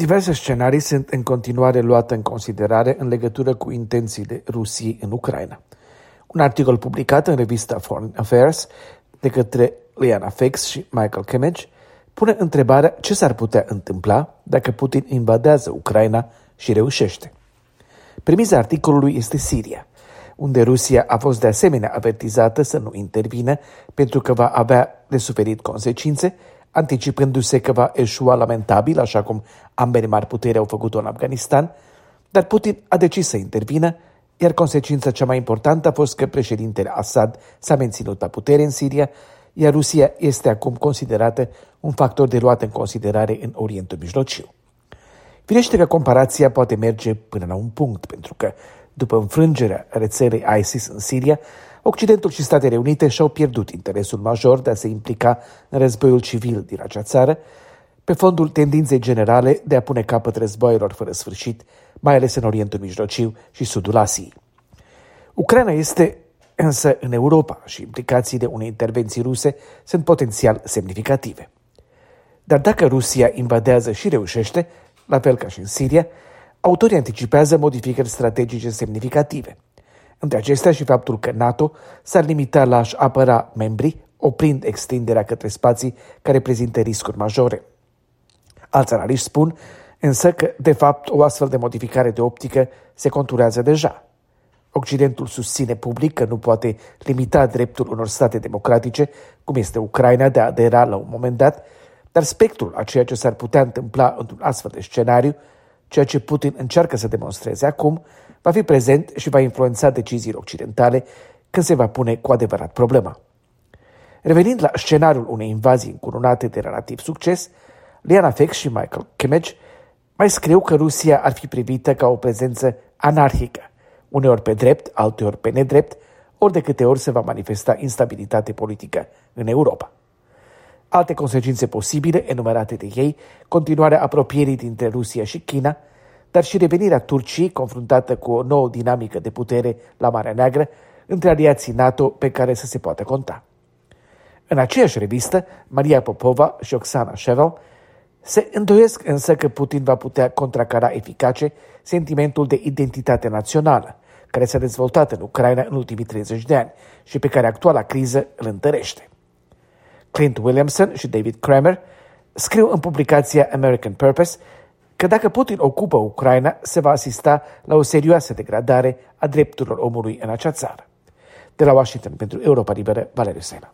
Diverse scenarii sunt în continuare luate în considerare în legătură cu intențiile Rusiei în Ucraina. Un articol publicat în revista Foreign Affairs de către Liana Fex și Michael Kimmage pune întrebarea ce s-ar putea întâmpla dacă Putin invadează Ucraina și reușește. Premiza articolului este Siria, unde Rusia a fost de asemenea avertizată să nu intervină pentru că va avea de suferit consecințe, anticipându-se că va eșua lamentabil, așa cum ambele mari puteri au făcut-o în Afganistan, dar Putin a decis să intervină, iar consecința cea mai importantă a fost că președintele Assad s-a menținut la putere în Siria, iar Rusia este acum considerată un factor de luat în considerare în Orientul Mijlociu. Firește că comparația poate merge până la un punct, pentru că, după înfrângerea rețelei ISIS în Siria, Occidentul și Statele Unite și-au pierdut interesul major de a se implica în războiul civil din acea țară, pe fondul tendinței generale de a pune capăt războaielor fără sfârșit, mai ales în Orientul Mijlociu și Sudul Asiei. Ucraina este însă în Europa și implicațiile unei intervenții ruse sunt potențial semnificative. Dar dacă Rusia invadează și reușește, la fel ca și în Siria, autorii anticipează modificări strategice semnificative. Între acestea și faptul că NATO s-ar limita la a-și apăra membrii, oprind extinderea către spații care prezintă riscuri majore. Alți analiști spun însă că, de fapt, o astfel de modificare de optică se conturează deja. Occidentul susține public că nu poate limita dreptul unor state democratice, cum este Ucraina, de a adera la un moment dat, dar spectrul a ceea ce s-ar putea întâmpla într-un astfel de scenariu, ceea ce Putin încearcă să demonstreze acum, va fi prezent și va influența deciziile occidentale când se va pune cu adevărat problema. Revenind la scenariul unei invazii încununate de relativ succes, Liana Fex și Michael Kimmage mai scriu că Rusia ar fi privită ca o prezență anarhică, uneori pe drept, alteori pe nedrept, ori de câte ori se va manifesta instabilitate politică în Europa. Alte consecințe posibile, enumerate de ei, continuarea apropierii dintre Rusia și China, dar și revenirea Turciei confruntată cu o nouă dinamică de putere la Marea Neagră între aliații NATO pe care să se poată conta. În aceeași revistă, Maria Popova și Oksana Shevel se îndoiesc însă că Putin va putea contracara eficace sentimentul de identitate națională, care s-a dezvoltat în Ucraina în ultimii 30 de ani și pe care actuala criză îl întărește. Clint Williamson și David Kramer scriu în publicația American Purpose că dacă Putin ocupă Ucraina, se va asista la o serioasă degradare a drepturilor omului în acea țară. De la Washington pentru Europa Liberă, Valeriu Sena.